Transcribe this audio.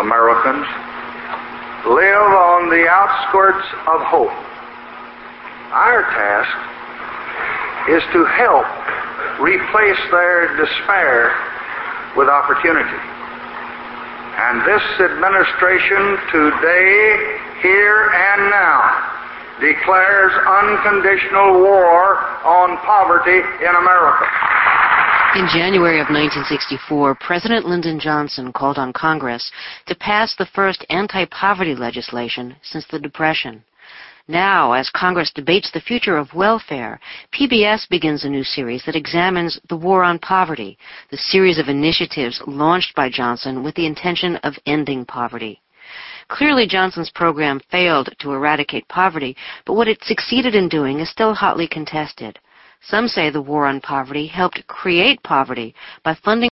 Americans live on the outskirts of hope. Our task is to help replace their despair with opportunity. And this administration today, here and now, declares unconditional war on poverty in America. In January of 1964, President Lyndon Johnson called on Congress to pass the first anti-poverty legislation since the Depression. Now, as Congress debates the future of welfare, PBS begins a new series that examines the war on poverty, the series of initiatives launched by Johnson with the intention of ending poverty. Clearly, Johnson's program failed to eradicate poverty, but what it succeeded in doing is still hotly contested. Some say the war on poverty helped create poverty by funding